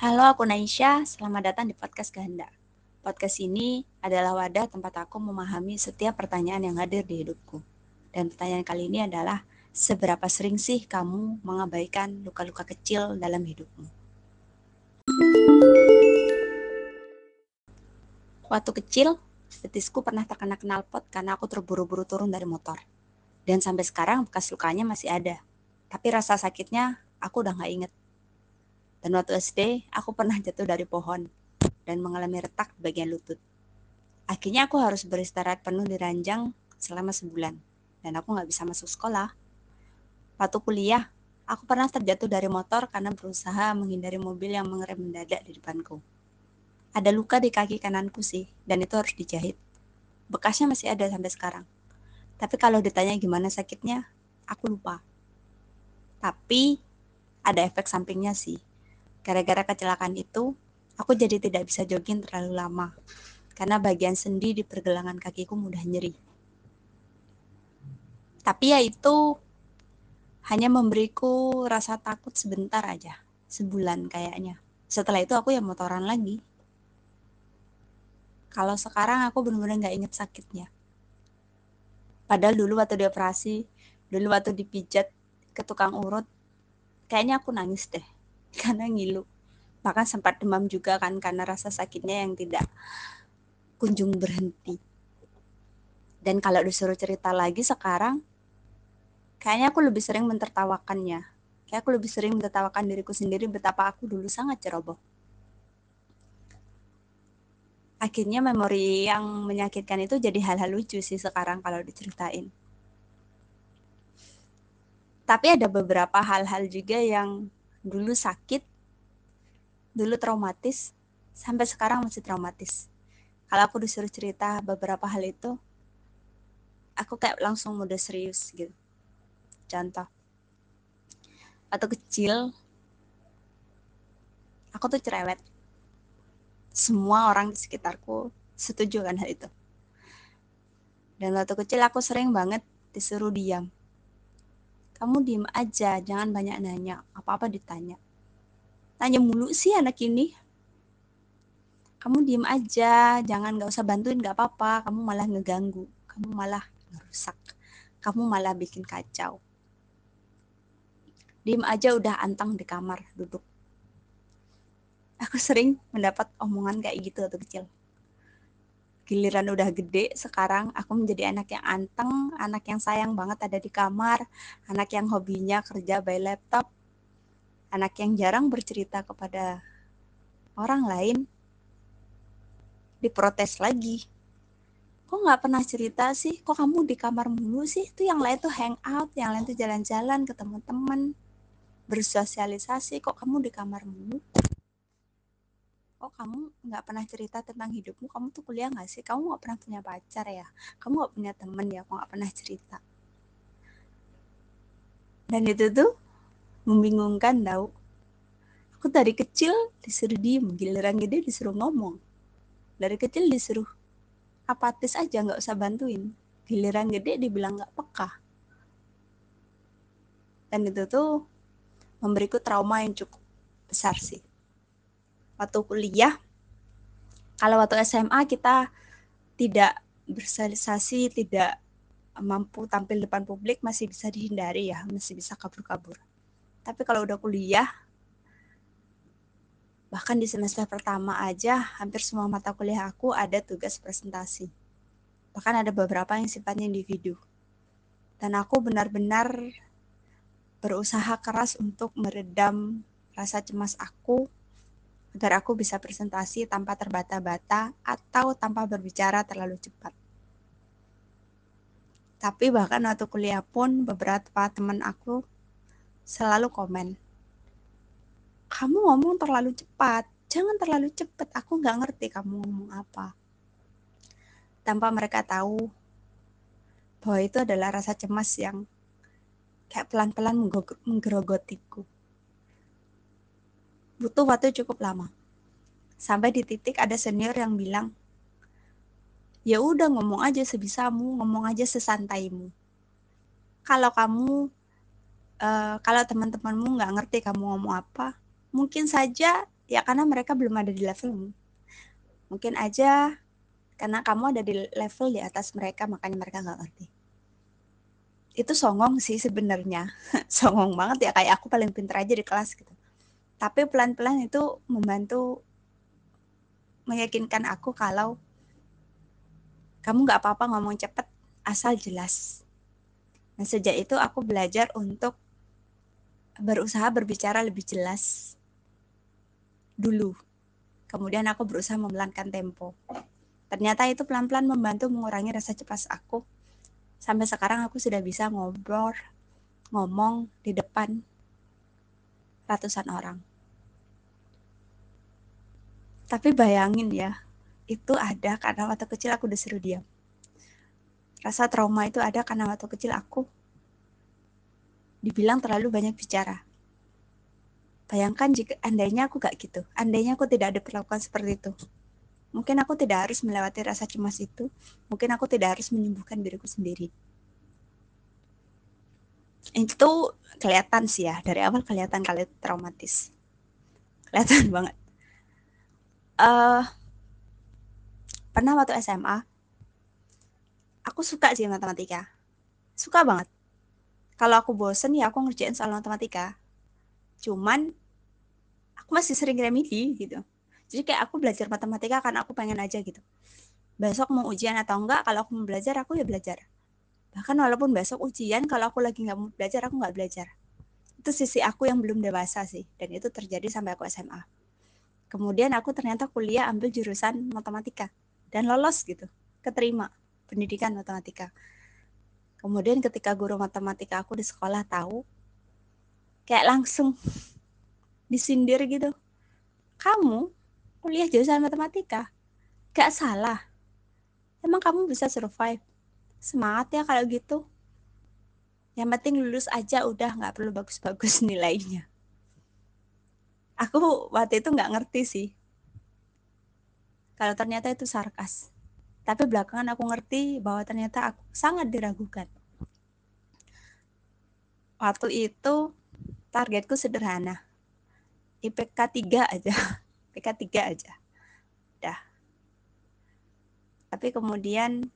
Halo, aku Naisha. Selamat datang di podcast Kehendak. Podcast ini adalah wadah tempat aku memahami setiap pertanyaan yang hadir di hidupku. Dan pertanyaan kali ini adalah, seberapa sering sih kamu mengabaikan luka-luka kecil dalam hidupmu? Waktu kecil, betisku pernah terkena knalpot karena aku terburu-buru turun dari motor. Dan sampai sekarang bekas lukanya masih ada. Tapi rasa sakitnya aku udah gak inget. Dan waktu SD, aku pernah jatuh dari pohon dan mengalami retak di bagian lutut. Akhirnya aku harus beristirahat penuh di ranjang selama sebulan. Dan aku nggak bisa masuk sekolah. Waktu kuliah, aku pernah terjatuh dari motor karena berusaha menghindari mobil yang mengerem mendadak di depanku. Ada luka di kaki kananku sih, dan itu harus dijahit. Bekasnya masih ada sampai sekarang. Tapi kalau ditanya gimana sakitnya, aku lupa. Tapi ada efek sampingnya sih Gara-gara kecelakaan itu, aku jadi tidak bisa jogging terlalu lama karena bagian sendi di pergelangan kakiku mudah nyeri. Tapi ya itu hanya memberiku rasa takut sebentar aja, sebulan kayaknya. Setelah itu aku ya motoran lagi. Kalau sekarang aku benar-benar nggak inget sakitnya. Padahal dulu waktu dioperasi, dulu waktu dipijat ke tukang urut, kayaknya aku nangis deh karena ngilu. Bahkan sempat demam juga kan karena rasa sakitnya yang tidak kunjung berhenti. Dan kalau disuruh cerita lagi sekarang kayaknya aku lebih sering mentertawakannya. Kayak aku lebih sering mentertawakan diriku sendiri betapa aku dulu sangat ceroboh. Akhirnya memori yang menyakitkan itu jadi hal-hal lucu sih sekarang kalau diceritain. Tapi ada beberapa hal-hal juga yang dulu sakit, dulu traumatis, sampai sekarang masih traumatis. Kalau aku disuruh cerita beberapa hal itu, aku kayak langsung udah serius gitu. Contoh, waktu kecil, aku tuh cerewet. Semua orang di sekitarku setuju kan hal itu. Dan waktu kecil aku sering banget disuruh diam kamu diem aja, jangan banyak nanya. Apa-apa ditanya. Tanya mulu sih anak ini. Kamu diem aja, jangan gak usah bantuin gak apa-apa. Kamu malah ngeganggu. Kamu malah ngerusak. Kamu malah bikin kacau. Diem aja udah antang di kamar, duduk. Aku sering mendapat omongan kayak gitu waktu kecil giliran udah gede sekarang aku menjadi anak yang anteng, anak yang sayang banget ada di kamar, anak yang hobinya kerja by laptop, anak yang jarang bercerita kepada orang lain, diprotes lagi. Kok nggak pernah cerita sih? Kok kamu di kamar mulu sih? Itu yang lain tuh hang out, yang lain tuh jalan-jalan ke teman-teman, bersosialisasi. Kok kamu di kamar mulu? oh kamu nggak pernah cerita tentang hidupmu kamu tuh kuliah nggak sih kamu nggak pernah punya pacar ya kamu nggak punya temen ya kok nggak pernah cerita dan itu tuh membingungkan tau aku dari kecil disuruh diem giliran gede disuruh ngomong. Dari kecil disuruh apatis aja nggak usah bantuin. Giliran gede dibilang nggak peka. Dan itu tuh memberiku trauma yang cukup besar sih. Waktu kuliah kalau waktu SMA kita tidak bersosialisasi tidak mampu tampil depan publik masih bisa dihindari ya masih bisa kabur-kabur tapi kalau udah kuliah bahkan di semester pertama aja hampir semua mata kuliah aku ada tugas presentasi bahkan ada beberapa yang sifatnya individu dan aku benar-benar berusaha keras untuk meredam rasa cemas aku agar aku bisa presentasi tanpa terbata-bata atau tanpa berbicara terlalu cepat. Tapi bahkan waktu kuliah pun beberapa teman aku selalu komen, kamu ngomong terlalu cepat, jangan terlalu cepat, aku nggak ngerti kamu ngomong apa. Tanpa mereka tahu bahwa itu adalah rasa cemas yang kayak pelan-pelan menggerogotiku butuh waktu cukup lama. Sampai di titik ada senior yang bilang, ya udah ngomong aja sebisamu, ngomong aja sesantaimu. Kalau kamu, uh, kalau teman-temanmu nggak ngerti kamu ngomong apa, mungkin saja Ya karena mereka belum ada di levelmu. Mungkin aja karena kamu ada di level di atas mereka makanya mereka nggak ngerti. Itu songong sih sebenarnya. songong banget ya kayak aku paling pintar aja di kelas gitu. Tapi pelan-pelan itu membantu meyakinkan aku kalau kamu nggak apa-apa ngomong cepet asal jelas. Nah sejak itu aku belajar untuk berusaha berbicara lebih jelas dulu. Kemudian aku berusaha memelankan tempo. Ternyata itu pelan-pelan membantu mengurangi rasa cepat aku. Sampai sekarang aku sudah bisa ngobrol, ngomong di depan ratusan orang. Tapi bayangin ya, itu ada karena waktu kecil aku disuruh diam. Rasa trauma itu ada karena waktu kecil aku dibilang terlalu banyak bicara. Bayangkan jika andainya aku gak gitu, andainya aku tidak diperlakukan seperti itu. Mungkin aku tidak harus melewati rasa cemas itu, mungkin aku tidak harus menyembuhkan diriku sendiri. Itu kelihatan sih ya, dari awal kelihatan kali traumatis. Kelihatan banget. Uh, pernah waktu SMA, aku suka sih matematika. Suka banget kalau aku bosen ya aku ngerjain soal matematika. Cuman aku masih sering remedi gitu. Jadi kayak aku belajar matematika karena aku pengen aja gitu. Besok mau ujian atau enggak kalau aku mau belajar aku ya belajar. Bahkan walaupun besok ujian kalau aku lagi nggak mau belajar aku nggak belajar. Itu sisi aku yang belum dewasa sih dan itu terjadi sampai aku SMA kemudian aku ternyata kuliah ambil jurusan matematika dan lolos gitu. Keterima pendidikan matematika Kemudian ketika guru matematika aku di sekolah tahu, kayak langsung disindir gitu. Kamu kuliah jurusan matematika, gak salah. Emang kamu bisa survive. Semangat ya kalau gitu. Yang penting lulus aja udah nggak perlu bagus-bagus nilainya. Aku waktu itu nggak ngerti sih. Kalau ternyata itu sarkas. Tapi belakangan aku ngerti bahwa ternyata aku sangat diragukan. Waktu itu targetku sederhana. IPK 3 aja. IPK 3 aja. Dah. Tapi kemudian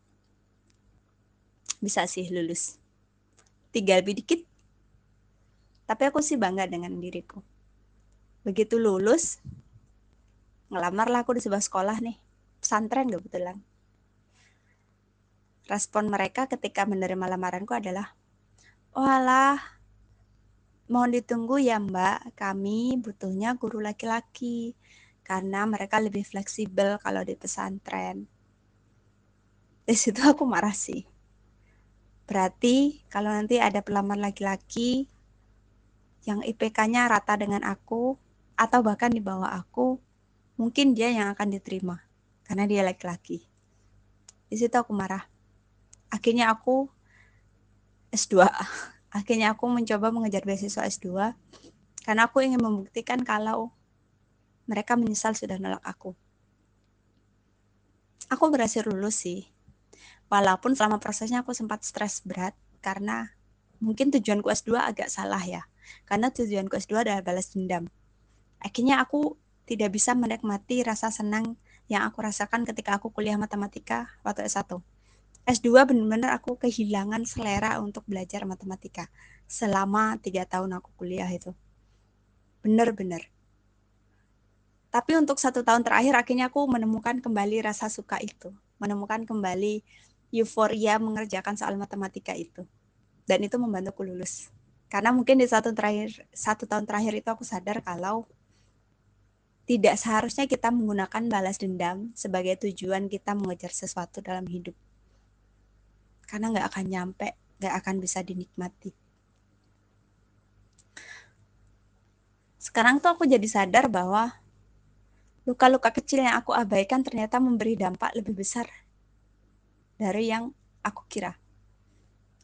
bisa sih lulus. Tiga lebih dikit. Tapi aku sih bangga dengan diriku. Begitu lulus, ngelamarlah aku di sebuah sekolah nih. Pesantren kebetulan Respon mereka ketika menerima lamaranku adalah, Walah, mohon ditunggu ya mbak, kami butuhnya guru laki-laki. Karena mereka lebih fleksibel kalau di pesantren. Di situ aku marah sih. Berarti kalau nanti ada pelamar laki-laki yang IPK-nya rata dengan aku atau bahkan di bawah aku, mungkin dia yang akan diterima karena dia laki-laki. Di situ aku marah akhirnya aku S2 akhirnya aku mencoba mengejar beasiswa S2 karena aku ingin membuktikan kalau mereka menyesal sudah nolak aku. Aku berhasil lulus sih. Walaupun selama prosesnya aku sempat stres berat karena mungkin tujuanku S2 agak salah ya. Karena tujuanku S2 adalah balas dendam. Akhirnya aku tidak bisa menikmati rasa senang yang aku rasakan ketika aku kuliah matematika waktu S1 S2 benar-benar aku kehilangan selera untuk belajar matematika selama tiga tahun aku kuliah itu. Benar-benar. Tapi untuk satu tahun terakhir akhirnya aku menemukan kembali rasa suka itu. Menemukan kembali euforia mengerjakan soal matematika itu. Dan itu membantuku lulus. Karena mungkin di satu terakhir satu tahun terakhir itu aku sadar kalau tidak seharusnya kita menggunakan balas dendam sebagai tujuan kita mengejar sesuatu dalam hidup karena nggak akan nyampe, nggak akan bisa dinikmati. Sekarang tuh aku jadi sadar bahwa luka-luka kecil yang aku abaikan ternyata memberi dampak lebih besar dari yang aku kira.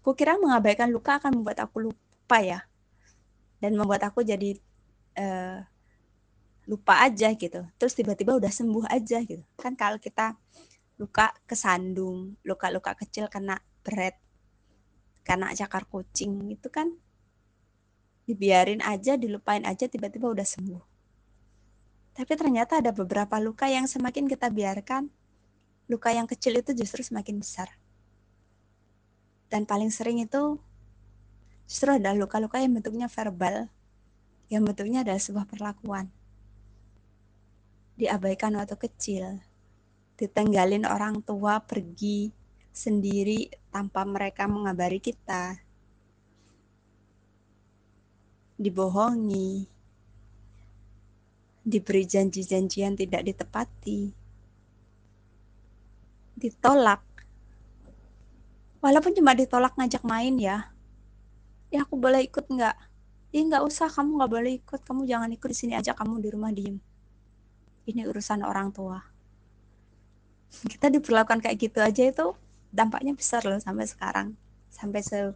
Aku kira mengabaikan luka akan membuat aku lupa ya, dan membuat aku jadi uh, lupa aja gitu. Terus tiba-tiba udah sembuh aja gitu. Kan kalau kita luka kesandung, luka-luka kecil kena berat karena cakar kucing itu kan dibiarin aja dilupain aja tiba-tiba udah sembuh Tapi ternyata ada beberapa luka yang semakin kita biarkan, luka yang kecil itu justru semakin besar. Dan paling sering itu justru ada luka-luka yang bentuknya verbal, yang bentuknya adalah sebuah perlakuan. Diabaikan waktu kecil, ditenggalin orang tua pergi sendiri tanpa mereka mengabari kita, dibohongi, diberi janji-janji yang tidak ditepati, ditolak. Walaupun cuma ditolak ngajak main ya, ya aku boleh ikut nggak? Ya nggak usah, kamu nggak boleh ikut, kamu jangan ikut di sini aja, kamu di rumah diem. Ini urusan orang tua. Kita diperlakukan kayak gitu aja itu dampaknya besar loh sampai sekarang, sampai se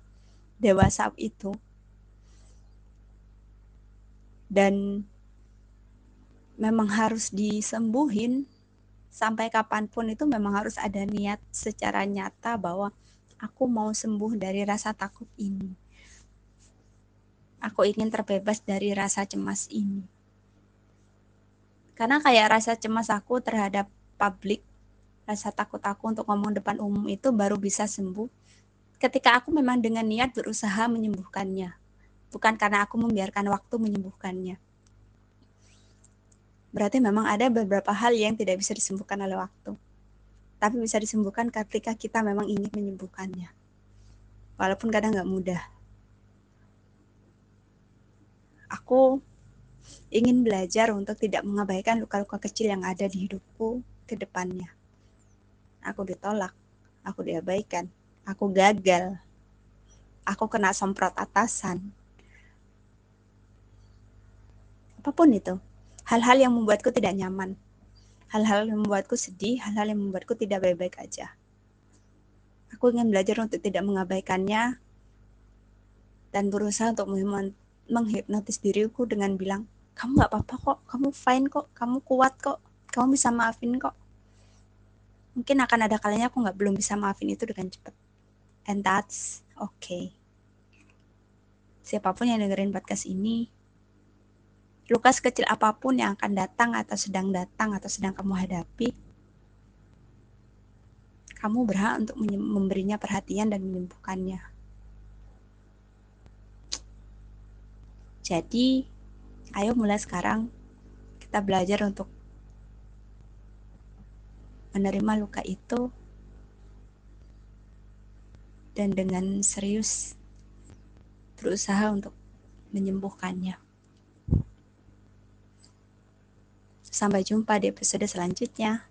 dewasa itu dan memang harus disembuhin sampai kapan pun itu memang harus ada niat secara nyata bahwa aku mau sembuh dari rasa takut ini. Aku ingin terbebas dari rasa cemas ini. Karena kayak rasa cemas aku terhadap publik, rasa takut aku untuk ngomong depan umum itu baru bisa sembuh ketika aku memang dengan niat berusaha menyembuhkannya bukan karena aku membiarkan waktu menyembuhkannya. Berarti memang ada beberapa hal yang tidak bisa disembuhkan oleh waktu. Tapi bisa disembuhkan ketika kita memang ingin menyembuhkannya. Walaupun kadang nggak mudah. Aku ingin belajar untuk tidak mengabaikan luka-luka kecil yang ada di hidupku ke depannya. Aku ditolak, aku diabaikan, aku gagal, aku kena semprot atasan, apa pun itu. Hal-hal yang membuatku tidak nyaman. Hal-hal yang membuatku sedih, hal-hal yang membuatku tidak baik-baik aja. Aku ingin belajar untuk tidak mengabaikannya dan berusaha untuk menghipnotis diriku dengan bilang, kamu gak apa-apa kok, kamu fine kok, kamu kuat kok, kamu bisa maafin kok. Mungkin akan ada kalanya aku nggak belum bisa maafin itu dengan cepat. And that's okay. Siapa pun yang dengerin podcast ini, luka sekecil apa pun yang akan datang atau sedang datang atau sedang kamu hadapi, kamu berhak untuk memberinya perhatian dan menyembuhkannya. Jadi, ayo mulai sekarang kita belajar untuk menerima luka itu dan dengan serius berusaha untuk menyembuhkannya. Sampai jumpa di episode selanjutnya.